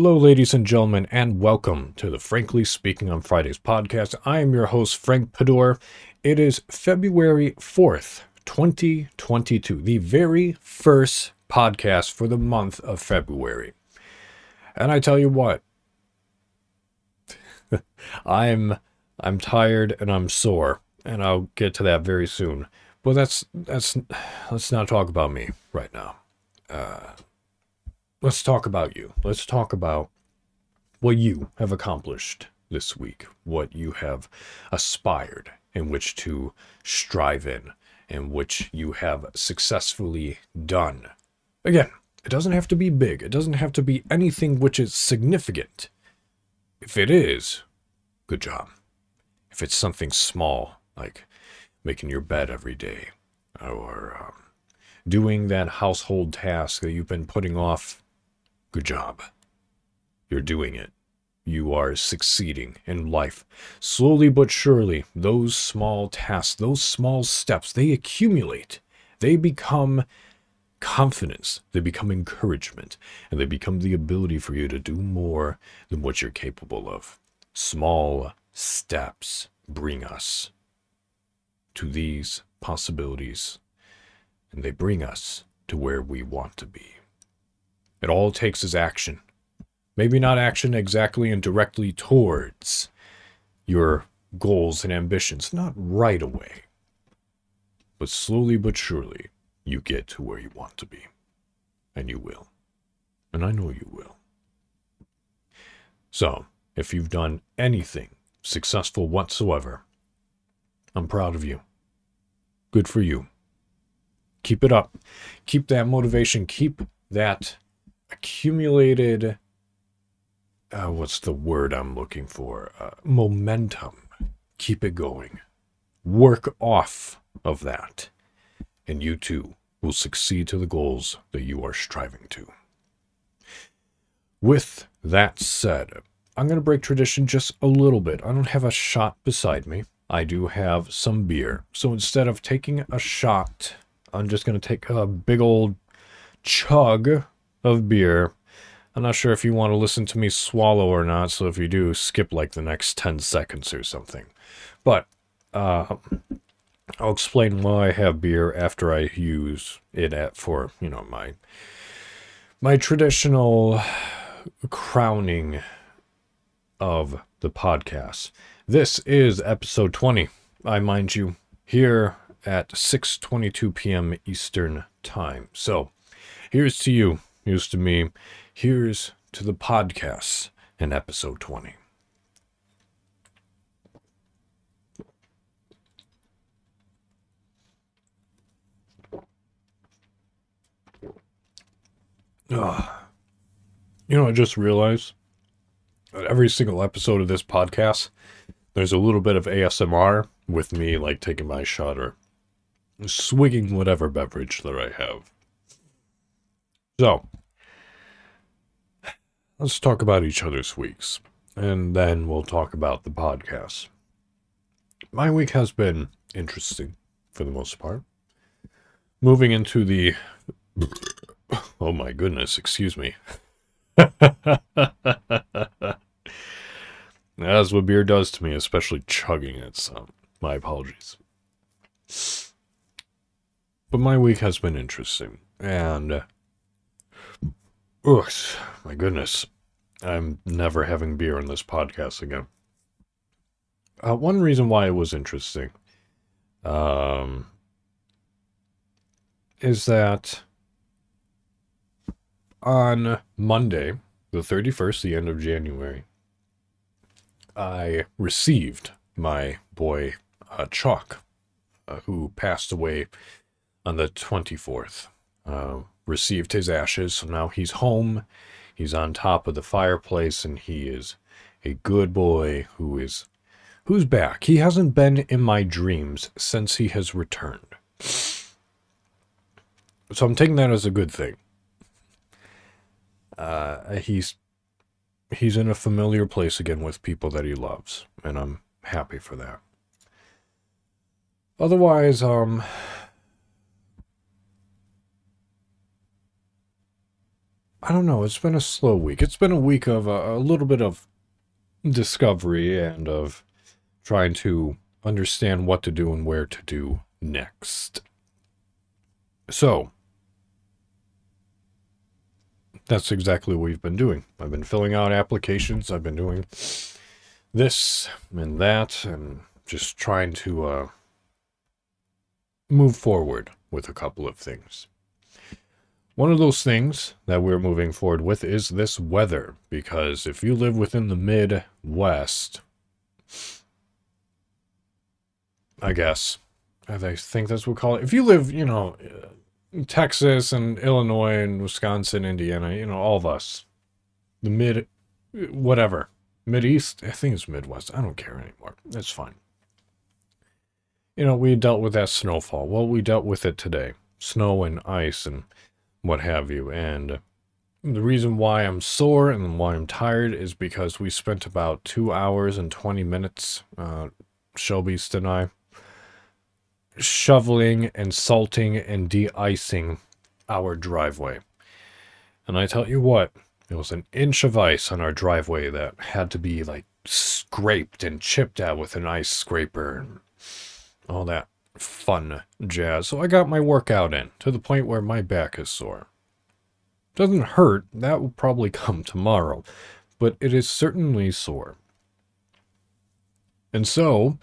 Hello, ladies and gentlemen, and welcome to the Frankly Speaking on Fridays podcast. I am your host, Frank Padour. It is February 4th, 2022, the very first podcast for the month of February. And I tell you what, I'm I'm tired and I'm sore, and I'll get to that very soon. But that's that's let's not talk about me right now. Uh, let's talk about you. Let's talk about what you have accomplished this week, what you have aspired in which to strive in, in which you have successfully done. Again, it doesn't have to be big, it doesn't have to be anything which is significant. If it is, good job. If it's something small, like making your bed every day, or um, doing that household task that you've been putting off, good job. You're doing it. You are succeeding in life. Slowly but surely, those small tasks, those small steps, they accumulate. They become confidence, they become encouragement, and they become the ability for you to do more than what you're capable of. Small steps bring us to these possibilities, and they bring us to where we want to be. It all takes is action. Maybe not action exactly and directly towards your goals and ambitions, not right away, but slowly but surely you get to where you want to be. And you will. And I know you will. So, if you've done anything successful whatsoever, I'm proud of you. Good for you. Keep it up. Keep that motivation. Keep that accumulated. Uh, what's the word I'm looking for? Uh, momentum. Keep it going. Work off of that. And you too will succeed to the goals that you are striving to. With that said, I'm going to break tradition just a little bit. I don't have a shot beside me. I do have some beer. So instead of taking a shot, I'm just going to take a big old chug of beer. I'm not sure if you want to listen to me swallow or not, so if you do, skip like the next 10 seconds or something. But uh, I'll explain why I have beer after I use it at for, you know, my my traditional crowning of the podcast. This is episode 20. I mind you here at 6:22 p.m. Eastern Time. So, here's to you, here's to me, here's to the podcast in episode 20. Ugh. You know, I just realized that every single episode of this podcast, there's a little bit of ASMR with me like taking my shot or swigging whatever beverage that I have. So, let's talk about each other's weeks, and then we'll talk about the podcast. My week has been interesting for the most part. Moving into the Oh my goodness, excuse me. That's what beer does to me, especially chugging it, so my apologies. But my week has been interesting, and. Ugh, my goodness. I'm never having beer on this podcast again. Uh, one reason why it was interesting um, is that on Monday, the 31st, the end of January, I received my boy uh, Chalk, uh, who passed away on the 24th. Uh, received his ashes, so now he's home. He's on top of the fireplace, and he is a good boy who is who's back. He hasn't been in my dreams since he has returned. So I'm taking that as a good thing uh, he's he's in a familiar place again with people that he loves, and I'm happy for that. Otherwise, um, I don't know. It's been a slow week. It's been a week of a, a little bit of discovery and of trying to understand what to do and where to do next. So, that's exactly what we've been doing. I've been filling out applications. I've been doing this and that and just trying to uh, move forward with a couple of things. One of those things that we're moving forward with is this weather, because if you live within the Midwest, I guess, I think that's what we call it. If you live, you know, uh, Texas and Illinois and Wisconsin, Indiana, you know, all of us, the mid, whatever, Mid East, I think it's Midwest. I don't care anymore. That's fine. You know, we dealt with that snowfall. Well, we dealt with it today snow and ice and what have you. And the reason why I'm sore and why I'm tired is because we spent about two hours and 20 minutes, uh, Shelby's and I, shoveling and salting and de-icing our driveway. And I tell you what, it was an inch of ice on our driveway that had to be like scraped and chipped out with an ice scraper and all that fun jazz. So I got my workout in to the point where my back is sore. Doesn't hurt, that will probably come tomorrow, but it is certainly sore. And so,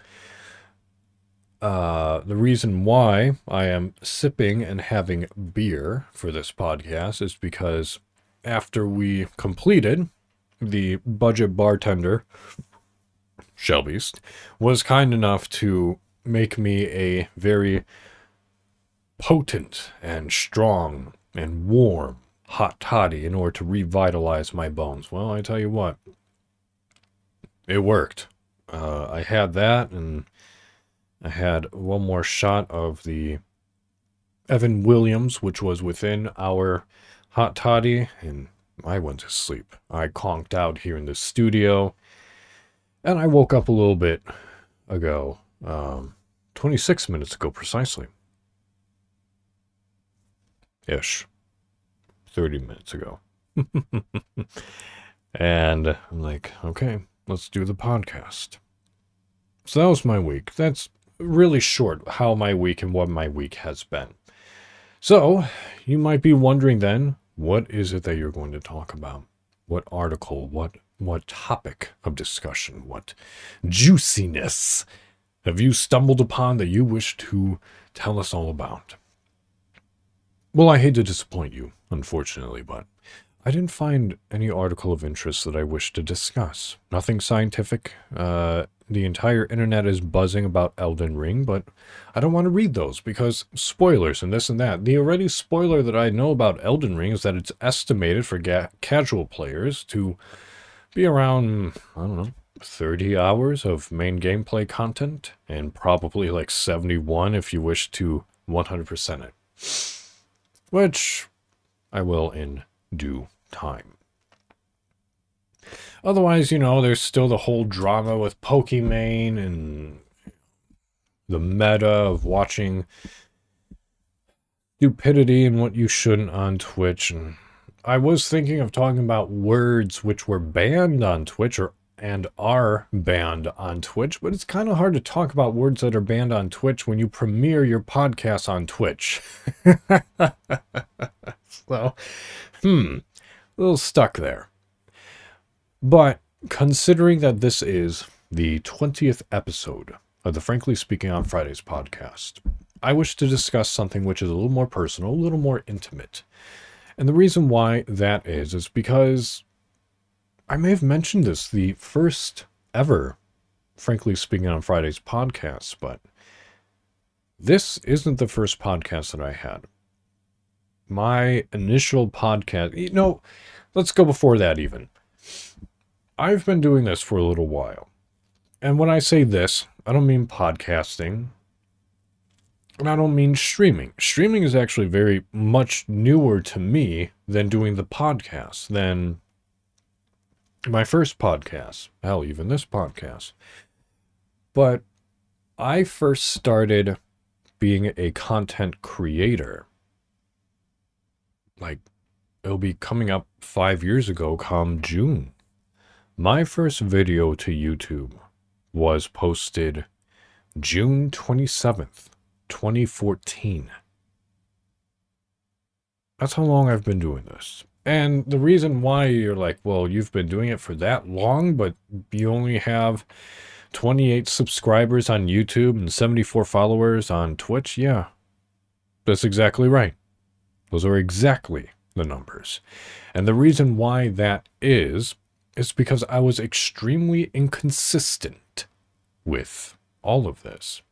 uh, the reason why I am sipping and having beer for this podcast is because after we completed, the budget bartender, Shelby's, was kind enough to make me a very potent and strong and warm hot toddy in order to revitalize my bones. Well, I tell you what, it worked. Uh, I had that, and I had one more shot of the Evan Williams, which was within our hot toddy, and I went to sleep. I conked out here in the studio, and I woke up a little bit ago, um, 26 minutes ago precisely. Ish. 30 minutes ago. and I'm like, okay, let's do the podcast. So that was my week. That's really short how my week and what my week has been. So, you might be wondering then, what is it that you're going to talk about? What article? What what topic of discussion? What juiciness have you stumbled upon that you wish to tell us all about? Well, I hate to disappoint you, unfortunately, but I didn't find any article of interest that I wish to discuss. Nothing scientific. Uh, the entire internet is buzzing about Elden Ring, but I don't want to read those because spoilers and this and that. The already spoiler that I know about Elden Ring is that it's estimated for ga- casual players to be around, I don't know, 30 hours of main gameplay content, and probably like 71 if you wish to 100% it. Which I will in due time. Otherwise, you know, there's still the whole drama with Pokimane and the meta of watching stupidity and what you shouldn't on Twitch. And I was thinking of talking about words which were banned on Twitch or and are banned on Twitch, but it's kind of hard to talk about words that are banned on Twitch when you premiere your podcast on Twitch. so, hmm, a little stuck there. But considering that this is the 20th episode of the Frankly Speaking on Fridays podcast, I wish to discuss something which is a little more personal, a little more intimate. And the reason why that is, is because I may have mentioned this the first ever Frankly Speaking on Fridays podcast, but this isn't the first podcast that I had. My initial podcast, you know, let's go before that even. I've been doing this for a little while. And when I say this, I don't mean podcasting. And I don't mean streaming. Streaming is actually very much newer to me than doing the podcast, than my first podcast. Hell, even this podcast. But I first started being a content creator like it'll be coming up five years ago, come June. My first video to YouTube was posted June 27th, 2014. That's how long I've been doing this. And the reason why you're like, well, you've been doing it for that long, but you only have 28 subscribers on YouTube and 74 followers on Twitch. Yeah, that's exactly right. Those are exactly the numbers. And the reason why that is, is because I was extremely inconsistent with all of this.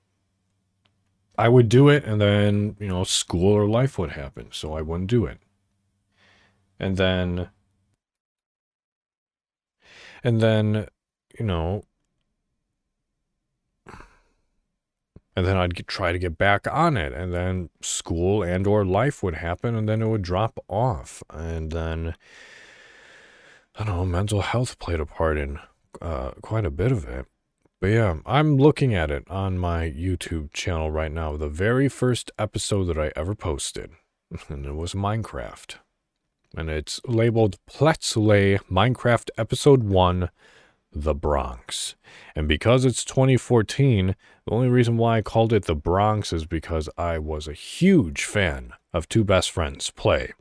I would do it and then, you know, school or life would happen, so I wouldn't do it. And then, and then, you know, and then I'd get, try to get back on it, and then school and or life would happen, and then it would drop off, and then I don't know, mental health played a part in uh, quite a bit of it. But yeah, I'm looking at it on my YouTube channel right now. The very first episode that I ever posted, and it was Minecraft, and it's labeled Let's Minecraft Episode One the Bronx. And because it's 2014, the only reason why I called it the Bronx is because I was a huge fan of Two Best Friends play.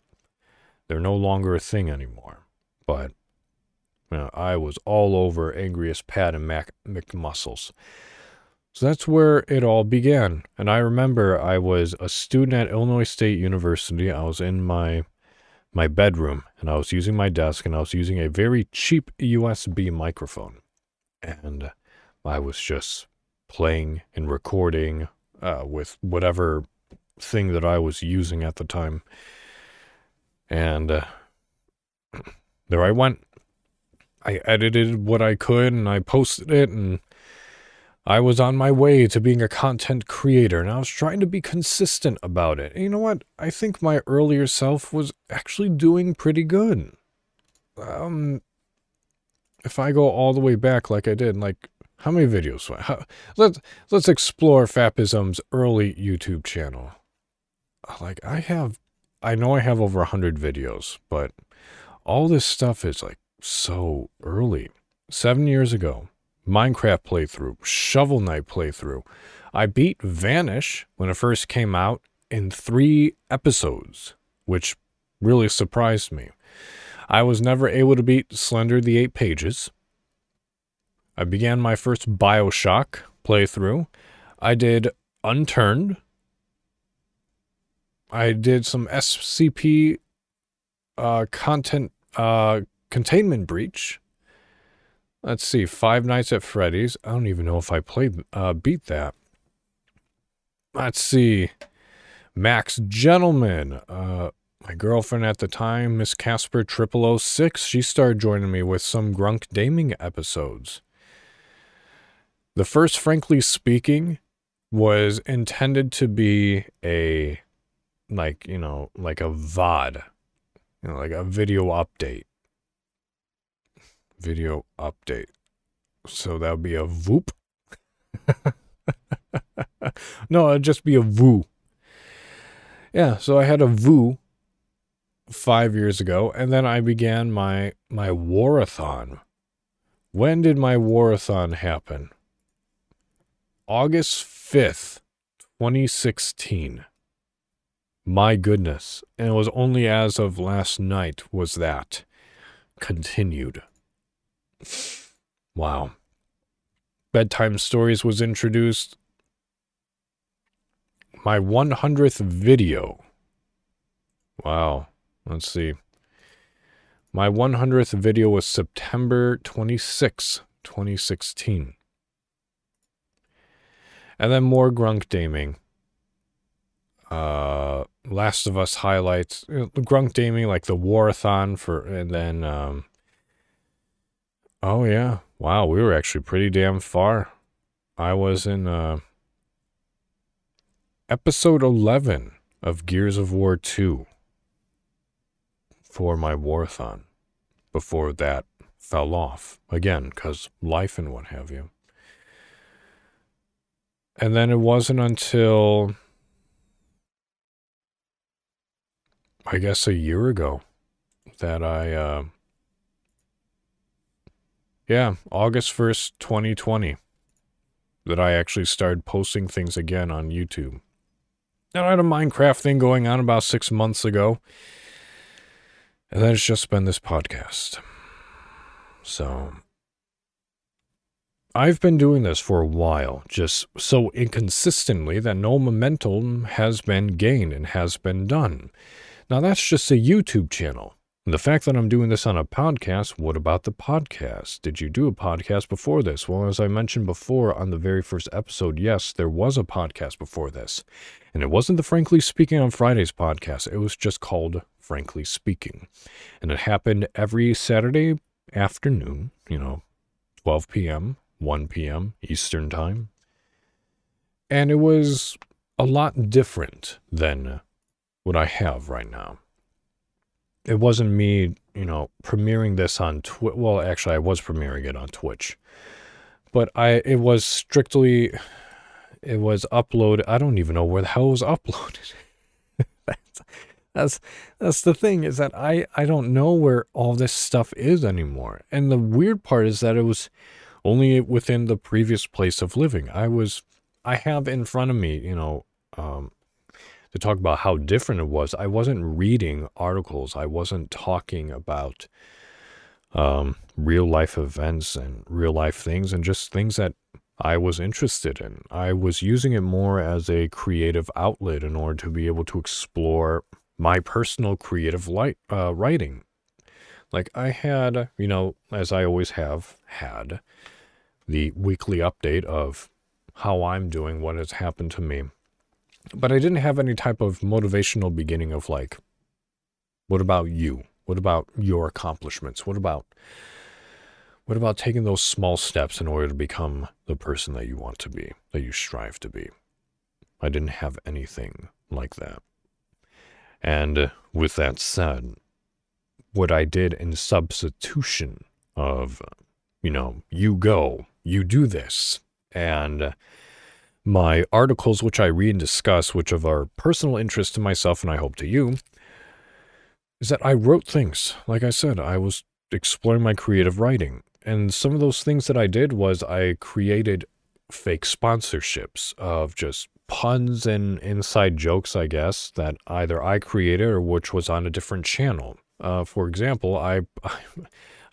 They're no longer a thing anymore, but you know, I was all over Angriest Pat and Matt McMuscles. So that's where it all began. And I remember I was a student at Illinois State University. I was in my my bedroom and I was using my desk and I was using a very cheap USB microphone. And I was just playing and recording uh, with whatever thing that I was using at the time. And uh, there I went. I edited what I could and I posted it and I was on my way to being a content creator and I was trying to be consistent about it. And you know what? I think my earlier self was actually doing pretty good. Um, if I go all the way back like I did, like how many videos? How, let's let's explore Fapism's early YouTube channel. Like I have, I know I have over a hundred videos, but all this stuff is like so early. Seven years ago, Minecraft playthrough, Shovel Knight playthrough. I beat Vanish when it first came out in three episodes, which really surprised me. I was never able to beat Slender the Eight Pages. I began my first Bioshock playthrough. I did Unturned. I did some SCP uh, content uh, containment breach. Let's see, Five Nights at Freddy's. I don't even know if I played, uh, beat that. Let's see, Max Gentleman. Uh, my girlfriend at the time, Miss Casper Triple O Six, she started joining me with some Grunk Gaming episodes. The first, frankly speaking, was intended to be a, like, you know, like a VOD, you know, like a video update video update. So that would be a VOOP. no, it'd just be a VOO. Yeah, so I had a VOO five years ago, and then I began my my warathon. When did my warathon happen? August 5th, 2016. My goodness. And it was only as of last night was that continued. Wow. Bedtime Stories was introduced. My 100th video. Wow. Let's see. My 100th video was September 26, 2016. And then more Grunk Gaming. Uh, Last of Us highlights. Grunk Gaming, like the Warathon for, and then um, Oh yeah. Wow, we were actually pretty damn far. I was in uh episode 11 of Gears of War 2 for my warathon before that fell off again cuz life and what have you. And then it wasn't until I guess a year ago that I, uh, yeah, August 1st, 2020, that I actually started posting things again on YouTube. And I had a Minecraft thing going on about six months ago. And then it's just been this podcast. So I've been doing this for a while, just so inconsistently that no momentum has been gained and has been done. Now, that's just a YouTube channel. The fact that I'm doing this on a podcast, what about the podcast? Did you do a podcast before this? Well, as I mentioned before on the very first episode, yes, there was a podcast before this. And it wasn't the Frankly Speaking on Fridays podcast, it was just called Frankly Speaking. And it happened every Saturday afternoon, you know, 12 p.m., 1 p.m. Eastern Time. And it was a lot different than what I have right now it wasn't me, you know, premiering this on Twitch. Well, actually, I was premiering it on Twitch, but I it was strictly it was uploaded. I don't even know where the hell it was uploaded. that's, that's that's the thing is that I I don't know where all this stuff is anymore. And the weird part is that it was only within the previous place of living. I was I have in front of me, you know, um, to talk about how different it was. I wasn't reading articles. I wasn't talking about um, real life events and real life things and just things that I was interested in. I was using it more as a creative outlet in order to be able to explore my personal creative light, uh, writing. Like I had, you know, as I always have had, the weekly update of how I'm doing, what has happened to me. But I didn't have any type of motivational beginning of like, what about you? What about your accomplishments? What about what about taking those small steps in order to become the person that you want to be, that you strive to be? I didn't have anything like that. And with that said, what I did in substitution of, you know, you go, you do this, and my articles, which I read and discuss, which of our personal interest to myself and I hope to you, is that I wrote things. Like I said, I was exploring my creative writing. And some of those things that I did was I created fake sponsorships of just puns and inside jokes, I guess, that either I created or which was on a different channel. Uh, for example, I, I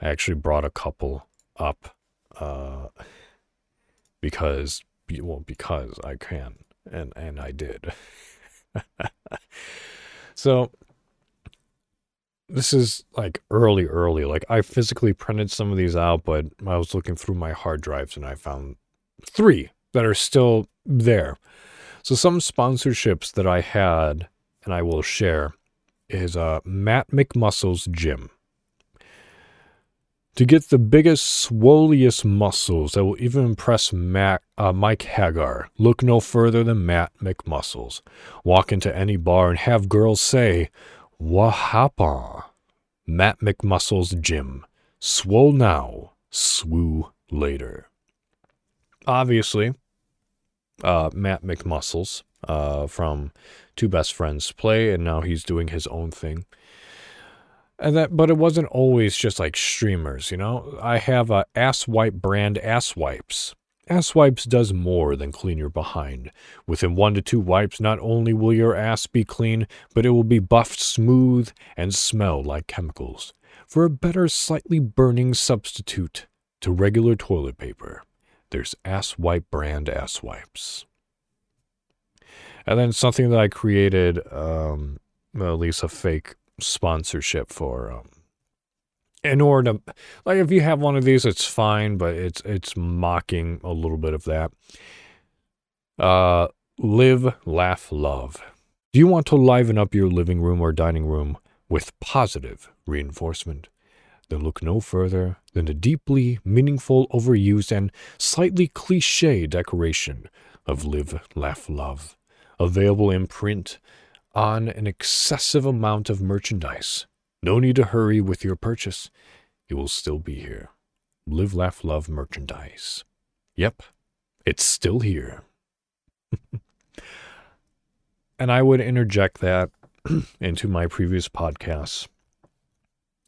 actually brought a couple up uh, because well because I can and and I did. so this is like early early like I physically printed some of these out but I was looking through my hard drives and I found 3 that are still there. So some sponsorships that I had and I will share is uh Matt McMuscle's gym to get the biggest, swolliest muscles that will even impress uh, Mike Haggar. Look no further than Matt McMuscles. Walk into any bar and have girls say, Wahapa. Matt McMuscles Gym. Swole now, swoo later. Obviously, uh, Matt McMuscles uh, from Two Best Friends Play, and now he's doing his own thing. And that, but it wasn't always just like streamers, you know. I have a ass wipe brand ass wipes. Ass wipes does more than clean your behind. Within one to two wipes, not only will your ass be clean, but it will be buffed smooth and smell like chemicals. For a better, slightly burning substitute to regular toilet paper, there's Ass Wipe brand ass wipes. And then something that I created, um, well, at least a fake sponsorship for um, in order to like if you have one of these it's fine but it's it's mocking a little bit of that. Uh live laugh love. Do you want to liven up your living room or dining room with positive reinforcement? Then look no further than the deeply meaningful overused and slightly cliche decoration of live laugh love. Available in print on an excessive amount of merchandise. No need to hurry with your purchase. It will still be here. Live, laugh, love merchandise. Yep, it's still here. and I would interject that into my previous podcasts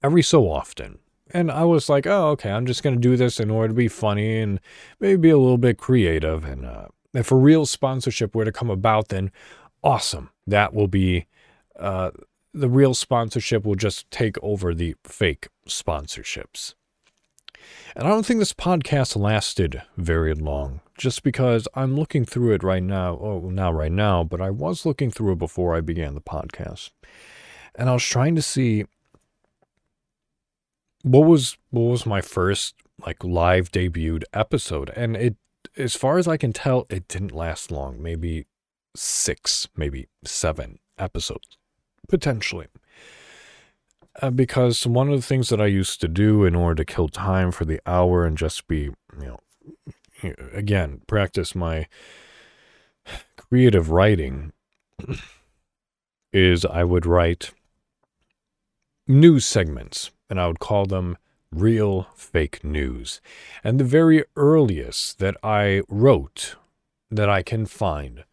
every so often. And I was like, oh, okay, I'm just going to do this in order to be funny and maybe be a little bit creative. And uh, if a real sponsorship were to come about, then awesome. That will be uh, the real sponsorship will just take over the fake sponsorships. And I don't think this podcast lasted very long, just because I'm looking through it right now. Oh, not right now, but I was looking through it before I began the podcast. And I was trying to see what was what was my first like live debuted episode and it as far as I can tell it didn't last long maybe 6 maybe 7 episodes potentially uh, because one of the things that I used to do in order to kill time for the hour and just be, you know, again, practice my creative writing is I would write news segments and I would call them real fake news. And the very earliest that I wrote that I can find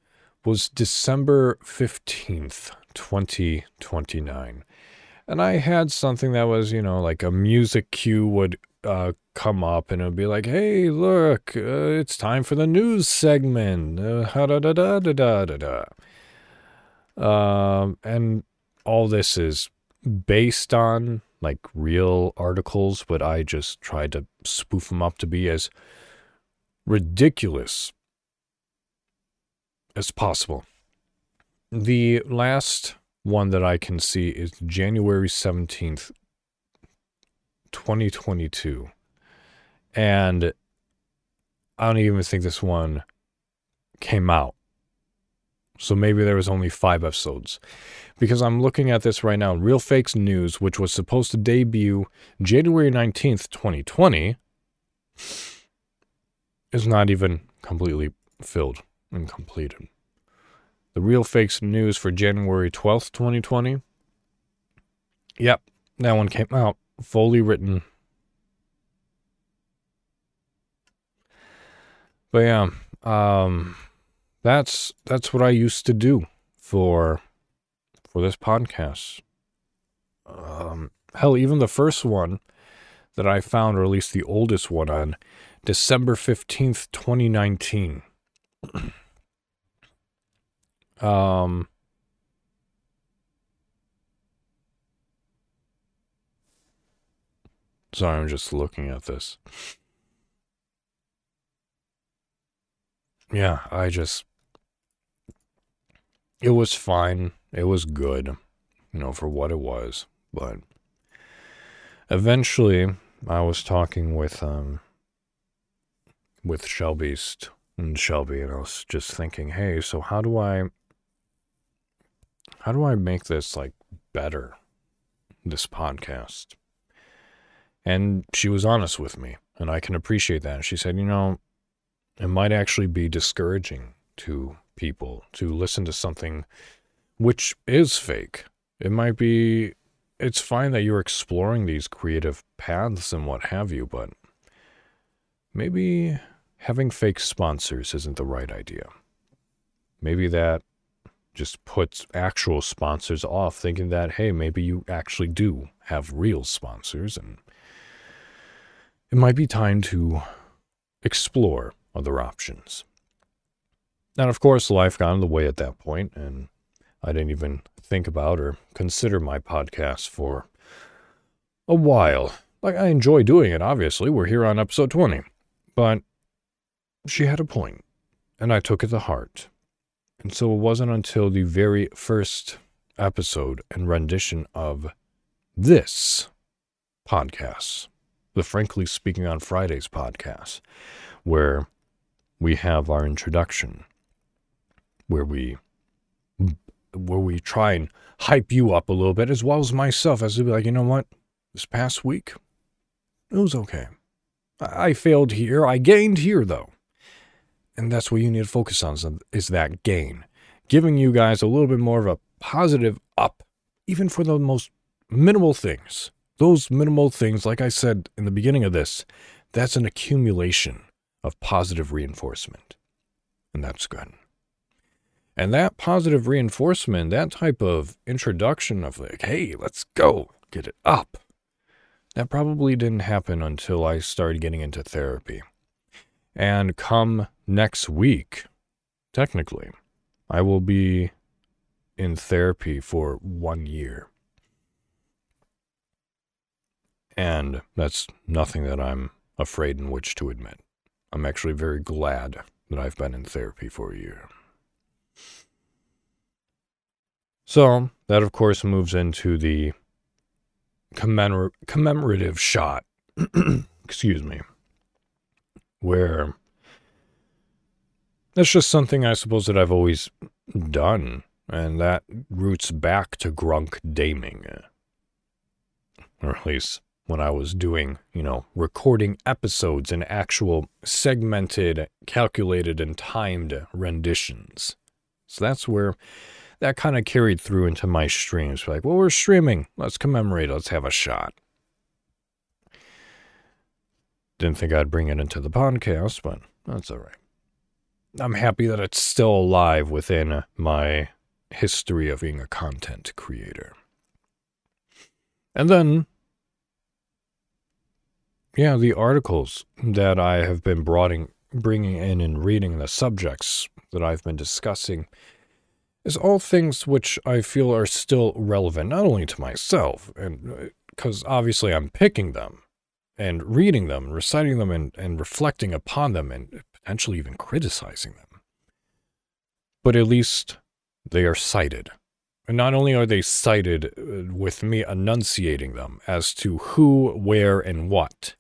was December 15th, 2029 and I had something that was, you know, like a music cue would uh, come up and it would be like, hey, look, uh, it's time for the news segment. Da da da da da da da. And all this is based on like real articles, but I just tried to spoof them up to be as ridiculous as possible. The last one that I can see is January 17th, 2022. And I don't even think this one came out. So maybe there was only five episodes. Because I'm looking at this right now. Real Fakes News, which was supposed to debut January 19th, 2020, is not even completely filled and completed. The Real Fakes News for January 12th, 2020. Yep, that one came out fully written. But yeah, um, that's that's what I used to do for for this podcast. Um, hell, even the first one that I found, or at least the oldest one, on December fifteenth, twenty nineteen. Um, sorry, I'm just looking at this. Yeah, I just. It was fine. It was good, you know, for what it was. But eventually, I was talking with um with Shelby's and Shelby, and I was just thinking, hey, so how do I how do I make this like better? This podcast. And she was honest with me, and I can appreciate that. She said, you know, it might actually be discouraging to people to listen to something which is fake. It might be, it's fine that you're exploring these creative paths and what have you, but maybe having fake sponsors isn't the right idea. Maybe that just puts actual sponsors off, thinking that, hey, maybe you actually do have real sponsors, and it might be time to explore other options. And of course, life got in the way at that point, and I didn't even think about or consider my podcast for a while. Like, I enjoy doing it, obviously. We're here on episode 20. But she had a point, and I took it to heart. And so it wasn't until the very first episode and rendition of this podcast, the Frankly Speaking on Fridays podcast, where we have our introduction, where we where we try and hype you up a little bit, as well as myself, as to be like, you know what, this past week, it was okay. I failed here. I gained here, though. And that's what you need to focus on is that gain. Giving you guys a little bit more of a positive up, even for the most minimal things. Those minimal things, like I said in the beginning of this, that's an accumulation of positive reinforcement. And that's good. And that positive reinforcement, that type of introduction of like, hey, let's go, get it up, that probably didn't happen until I started getting into therapy. And come next week, technically, I will be in therapy for one year. And that's nothing that I'm afraid in which to admit. I'm actually very glad that I've been in therapy for a year. So, that of course moves into the commemor- commemorative shot, excuse me, where that's just something I suppose that I've always done, and that roots back to Grunk Gaming. Uh, or at least when I was doing, you know, recording episodes in actual segmented, calculated, and timed renditions. So that's where that kind of carried through into my streams. Like, well, we're streaming. Let's commemorate. Let's have a shot. Didn't think I'd bring it into the podcast, but that's all right. I'm happy that it's still alive within my history of being a content creator. And then yeah, the articles that I have been broughting, bringing in and reading, the subjects that I've been discussing, is all things which I feel are still relevant, not only to myself, and because uh, obviously I'm picking them and reading them, reciting them, and, and reflecting upon them, and potentially even criticizing them. But at least they are cited. And not only are they cited uh, with me enunciating them as to who, where, and what,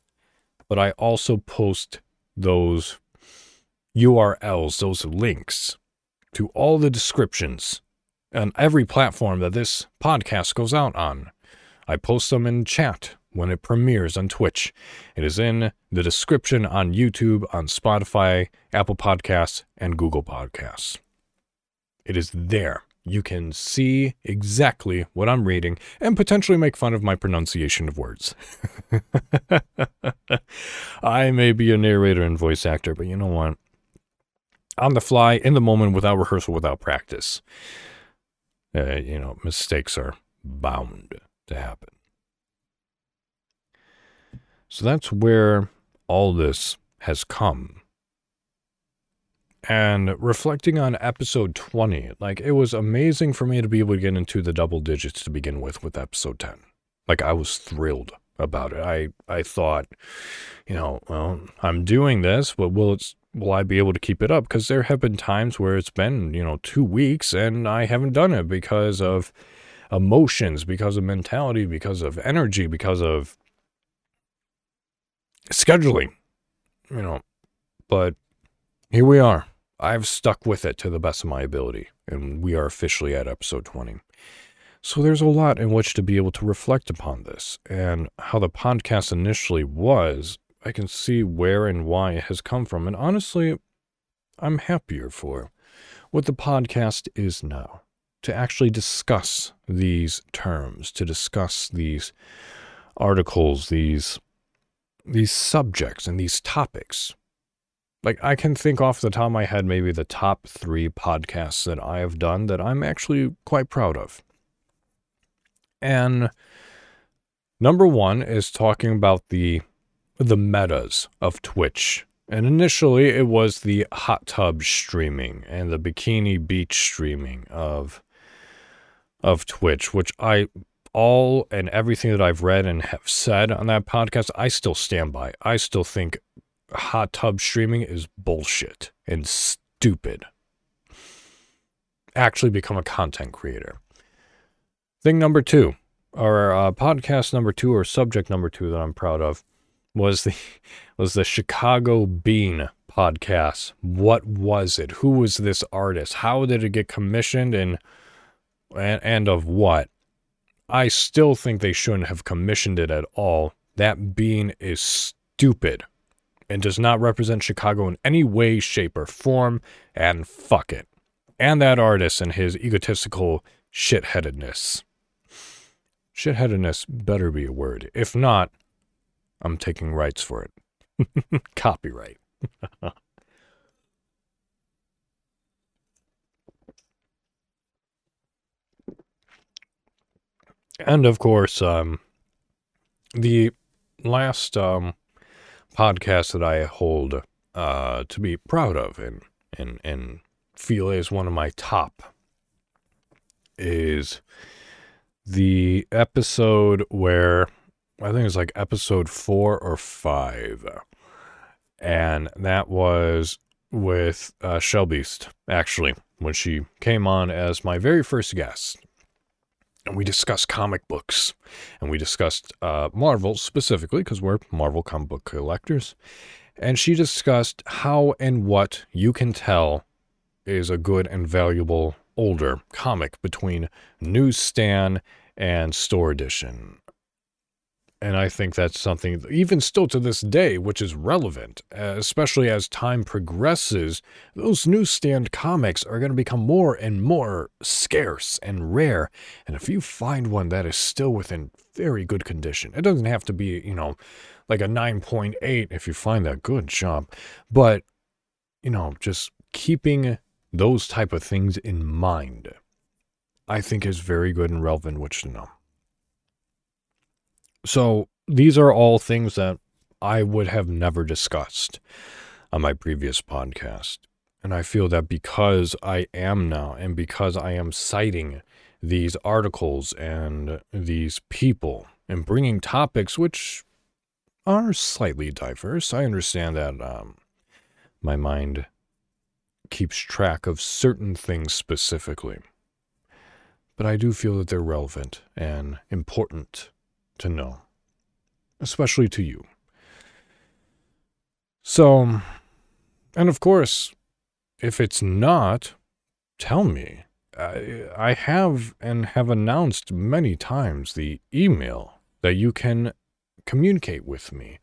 but I also post those URLs, those links to all the descriptions on every platform that this podcast goes out on. I post them in chat when it premieres on Twitch. It is in the description on YouTube, on Spotify, Apple Podcasts, and Google Podcasts. It is there you can see exactly what I'm reading and potentially make fun of my pronunciation of words. I may be a narrator and voice actor, but you know what? On the fly, in the moment, without rehearsal, without practice, uh, you know, mistakes are bound to happen. So that's where all this has come and reflecting on episode 20, like it was amazing for me to be able to get into the double digits to begin with with episode 10. Like I was thrilled about it. I I thought, you know, well, I'm doing this, but will it's will I be able to keep it up? Because there have been times where it's been, you know, two weeks and I haven't done it because of emotions, because of mentality, because of energy, because of scheduling, you know. But here we are. I've stuck with it to the best of my ability, and we are officially at episode 20. So there's a lot in which to be able to reflect upon this and how the podcast initially was. I can see where and why it has come from, and honestly, I'm happier for what the podcast is now. To actually discuss these terms, to discuss these articles, these these subjects and these topics like I can think off the top of my head maybe the top three podcasts that I have done that I'm actually quite proud of. And number one is talking about the the metas of Twitch. And initially it was the hot tub streaming and the bikini beach streaming of of Twitch, which I all and everything that I've read and have said on that podcast, I still stand by. I still think hot tub streaming is bullshit and stupid. Actually become a content creator. Thing number two, or uh, podcast number two, or subject number two that I'm proud of, was the was the Chicago Bean podcast. What was it? Who was this artist? How did it get commissioned? And and, and of what? I still think they shouldn't have commissioned it at all. That bean is stupid and does not represent Chicago in any way, shape, or form, and fuck it. And that artist and his egotistical shitheadedness. Shitheadedness better be a word. If not, I'm taking rights for it. Copyright. and of course, um, the last um, podcast that I hold uh, to be proud of and, and, and feel is one of my top is the episode where I think it's like episode four or five. And that was with uh, Beast actually, when she came on as my very first guest. And we discussed comic books. And we discussed uh, Marvel specifically, because we're Marvel comic book collectors. And she discussed how and what you can tell is a good and valuable older comic between newsstand and store edition. And I think that's something, even still to this day, which is relevant, uh, especially as time progresses. Those newsstand comics are going to become more and more scarce and rare. And if you find one that is still within very good condition, it doesn't have to be, you know, like a 9.8 if you find that good job. But, you know, just keeping those type of things in mind, I think is very good and relevant, which to know. So these are all things that I would have never discussed on my previous podcast. And I feel that because I am now, and because I am citing these articles and these people and bringing topics which are slightly diverse, I understand that um, my mind keeps track of certain things specifically. But I do feel that they're relevant and important to know, especially to you. So, and of course, if it's not, tell me. I, I have and have announced many times the email that you can communicate with me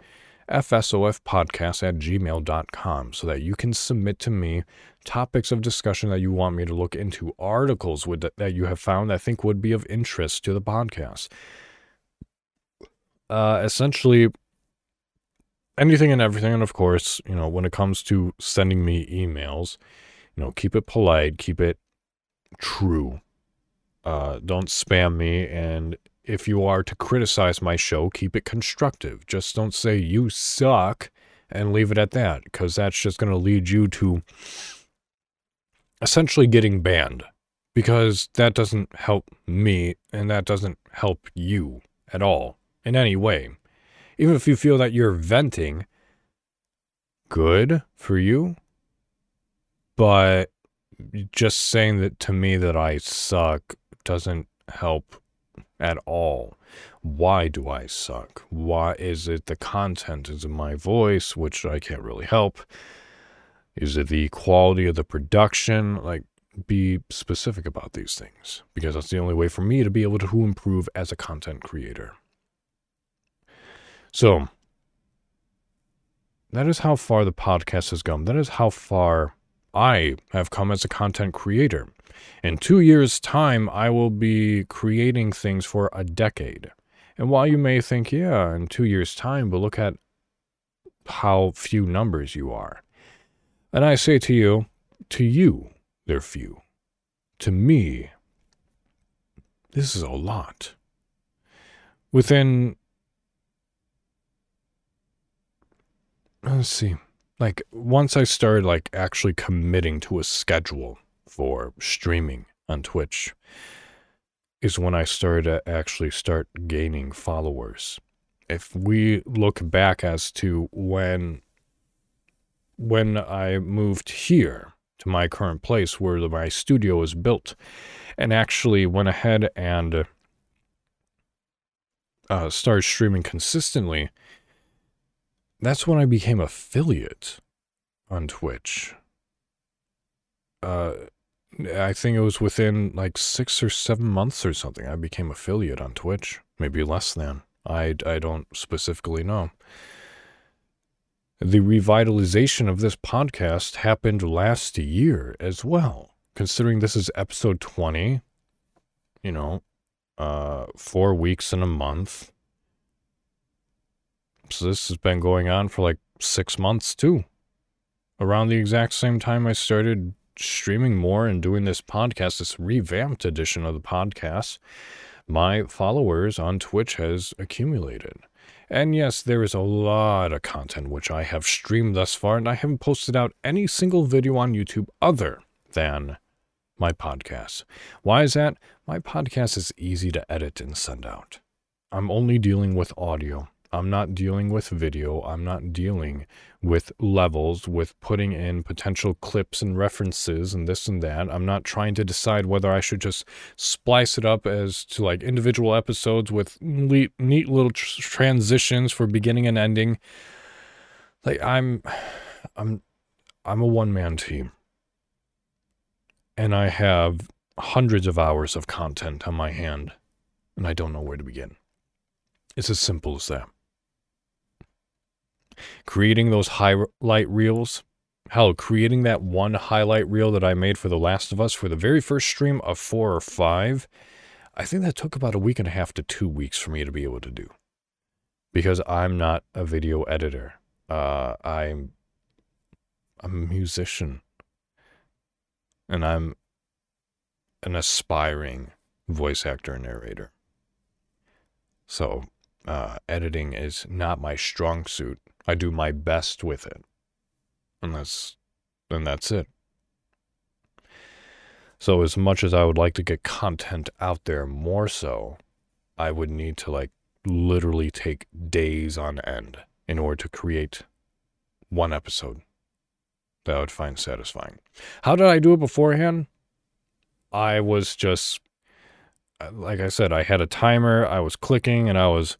fsofpodcast at gmail.com so that you can submit to me topics of discussion that you want me to look into, articles would, that you have found I think would be of interest to the podcast. Uh, essentially, anything and everything. And of course, you know, when it comes to sending me emails, you know, keep it polite, keep it true. Uh, don't spam me and if you are to criticize my show, keep it constructive. Just don't say you suck and leave it at that, because that's just going to lead you to essentially getting banned, because that doesn't help me and that doesn't help you at all in any way. Even if you feel that you're venting, good for you, but just saying that to me that I suck doesn't help at all. Why do I suck? Why is it the content? Is it my voice, which I can't really help? Is it the quality of the production? Like, be specific about these things because that's the only way for me to be able to improve as a content creator. So, that is how far the podcast has come. That is how far I have come as a content creator. In two years' time, I will be creating things for a decade. And while you may think, yeah, in two years' time, but look at how few numbers you are. And I say to you, to you, they're few. To me, this is a lot. Within, let's see, like once I started like actually committing to a schedule for streaming on Twitch is when I started to actually start gaining followers. If we look back as to when when I moved here to my current place where my studio is built and actually went ahead and uh, started streaming consistently, that's when I became affiliate on Twitch. Uh, I think it was within like six or seven months or something. I became affiliate on Twitch, maybe less than. I, I don't specifically know. The revitalization of this podcast happened last year as well. Considering this is episode 20, you know, uh, four weeks in a month. So this has been going on for like six months too. Around the exact same time I started streaming more and doing this podcast, this revamped edition of the podcast. my followers on Twitch has accumulated. And yes, there is a lot of content which I have streamed thus far, and I haven't posted out any single video on YouTube other than my podcast. Why is that? My podcast is easy to edit and send out. I'm only dealing with audio. I'm not dealing with video. I'm not dealing with levels, with putting in potential clips and references and this and that. I'm not trying to decide whether I should just splice it up as to like individual episodes with neat, neat little tr- transitions for beginning and ending. Like I'm, I'm, I'm a one man team. And I have hundreds of hours of content on my hand, and I don't know where to begin. It's as simple as that creating those highlight reels. Hell, creating that one highlight reel that I made for The Last of Us for the very first stream of four or five, I think that took about a week and a half to two weeks for me to be able to do. Because I'm not a video editor. Uh, I'm, I'm a musician. And I'm an aspiring voice actor and narrator. So, uh, editing is not my strong suit. I do my best with it. And that's and that's it. So as much as I would like to get content out there more so, I would need to like literally take days on end in order to create one episode that I would find satisfying. How did I do it beforehand? I was just like I said, I had a timer, I was clicking and I was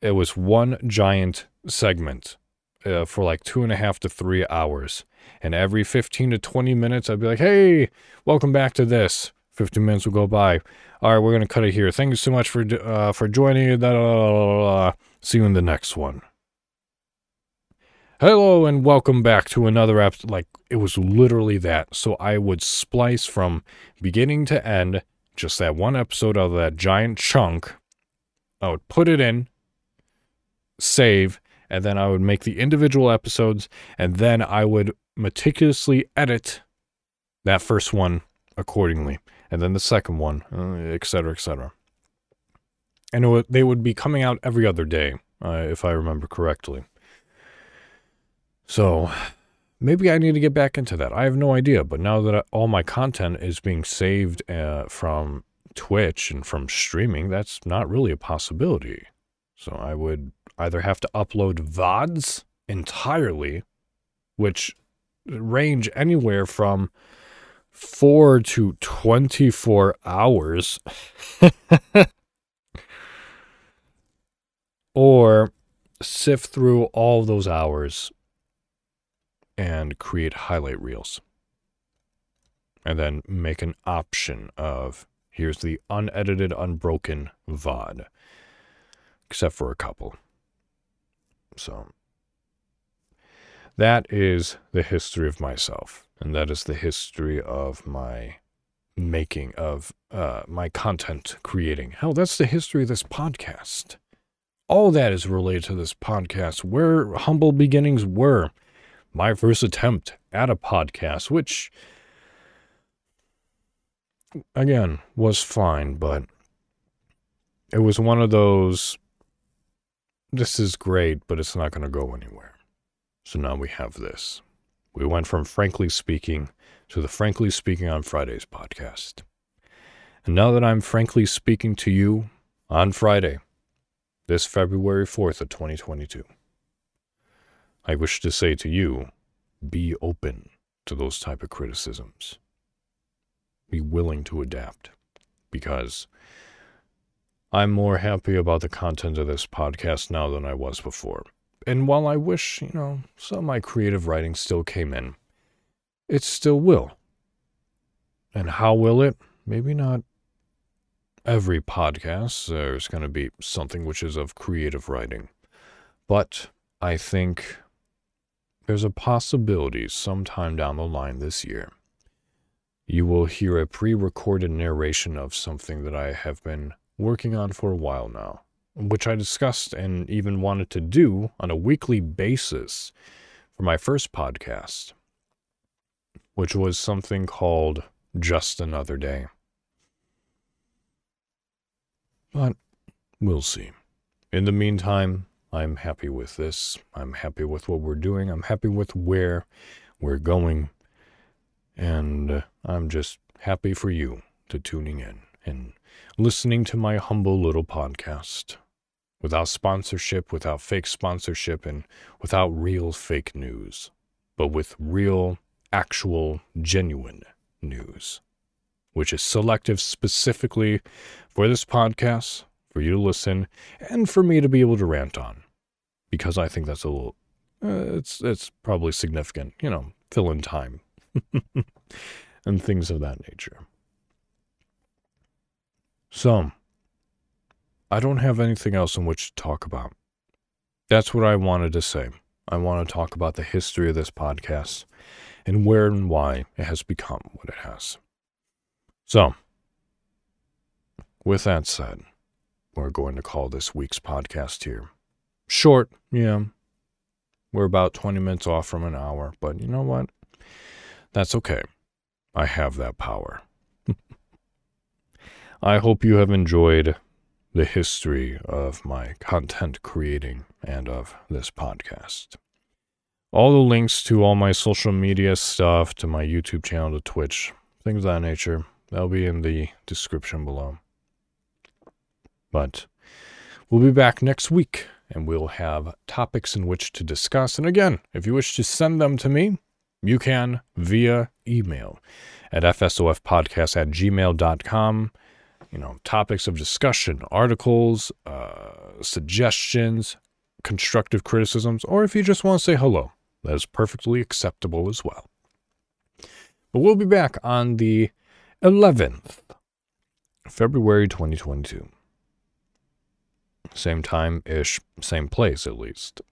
it was one giant segment uh, for like two and a half to three hours. And every 15 to 20 minutes, I'd be like, hey, welcome back to this. 15 minutes will go by. All right, we're going to cut it here. Thank you so much for uh, for joining. See you in the next one. Hello and welcome back to another episode. Like, it was literally that. So I would splice from beginning to end, just that one episode out of that giant chunk. I would put it in, save, and then I would make the individual episodes, and then I would meticulously edit that first one accordingly, and then the second one, uh, et cetera, et cetera. And would, they would be coming out every other day, uh, if I remember correctly. So maybe I need to get back into that. I have no idea, but now that all my content is being saved uh, from Twitch and from streaming, that's not really a possibility. So I would either have to upload VODs entirely, which range anywhere from four to 24 hours, or sift through all those hours and create highlight reels. And then make an option of here's the unedited, unbroken VOD, except for a couple. So that is the history of myself, and that is the history of my making of uh, my content creating. Hell, that's the history of this podcast. All that is related to this podcast, where humble beginnings were. My first attempt at a podcast, which, again, was fine, but it was one of those this is great, but it's not going to go anywhere. So now we have this. We went from Frankly Speaking to the Frankly Speaking on Fridays podcast. And now that I'm frankly speaking to you on Friday, this February 4th of 2022, I wish to say to you, be open to those type of criticisms. Be willing to adapt because I'm more happy about the content of this podcast now than I was before. And while I wish, you know, some of my creative writing still came in, it still will. And how will it? Maybe not every podcast. There's going to be something which is of creative writing. But I think there's a possibility sometime down the line this year you will hear a pre recorded narration of something that I have been working on for a while now, which I discussed and even wanted to do on a weekly basis for my first podcast, which was something called Just Another Day. But we'll see. In the meantime, I'm happy with this. I'm happy with what we're doing. I'm happy with where we're going. And uh, I'm just happy for you to tuning in and listening to my humble little podcast without sponsorship, without fake sponsorship, and without real fake news, but with real, actual, genuine news, which is selective specifically for this podcast, for you to listen, and for me to be able to rant on, because I think that's a little, uh, it's it's probably significant, you know, fill in time, and things of that nature. So, I don't have anything else in which to talk about. That's what I wanted to say. I want to talk about the history of this podcast and where and why it has become what it has. So, with that said, we're going to call this week's podcast here. Short, yeah. We're about 20 minutes off from an hour, but you know what? That's okay. I have that power. I hope you have enjoyed the history of my content creating and of this podcast. All the links to all my social media stuff, to my YouTube channel, to Twitch, things of that nature, they'll be in the description below. But we'll be back next week and we'll have topics in which to discuss. And again, if you wish to send them to me, you can via email at fsofpodcast at gmail.com you know, topics of discussion, articles, uh, suggestions, constructive criticisms, or if you just want to say hello, that is perfectly acceptable as well. But we'll be back on the 11th, February 2022. Same time ish, same place at least.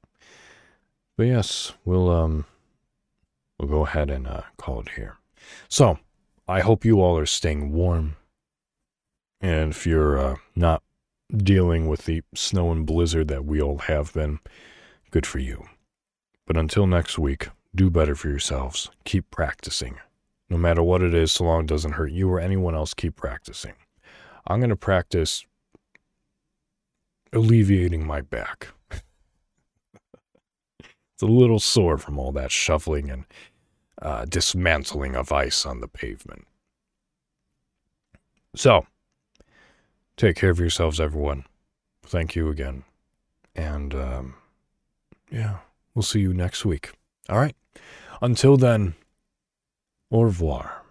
But yes, we'll um we'll go ahead and uh, call it here. So, I hope you all are staying warm and if you're uh, not dealing with the snow and blizzard that we all have been, good for you. But until next week, do better for yourselves. Keep practicing. No matter what it is, so long it doesn't hurt you or anyone else, keep practicing. I'm going to practice alleviating my back. it's a little sore from all that shuffling and uh, dismantling of ice on the pavement. So, Take care of yourselves, everyone. Thank you again. And, um, yeah, we'll see you next week. All right. Until then, au revoir.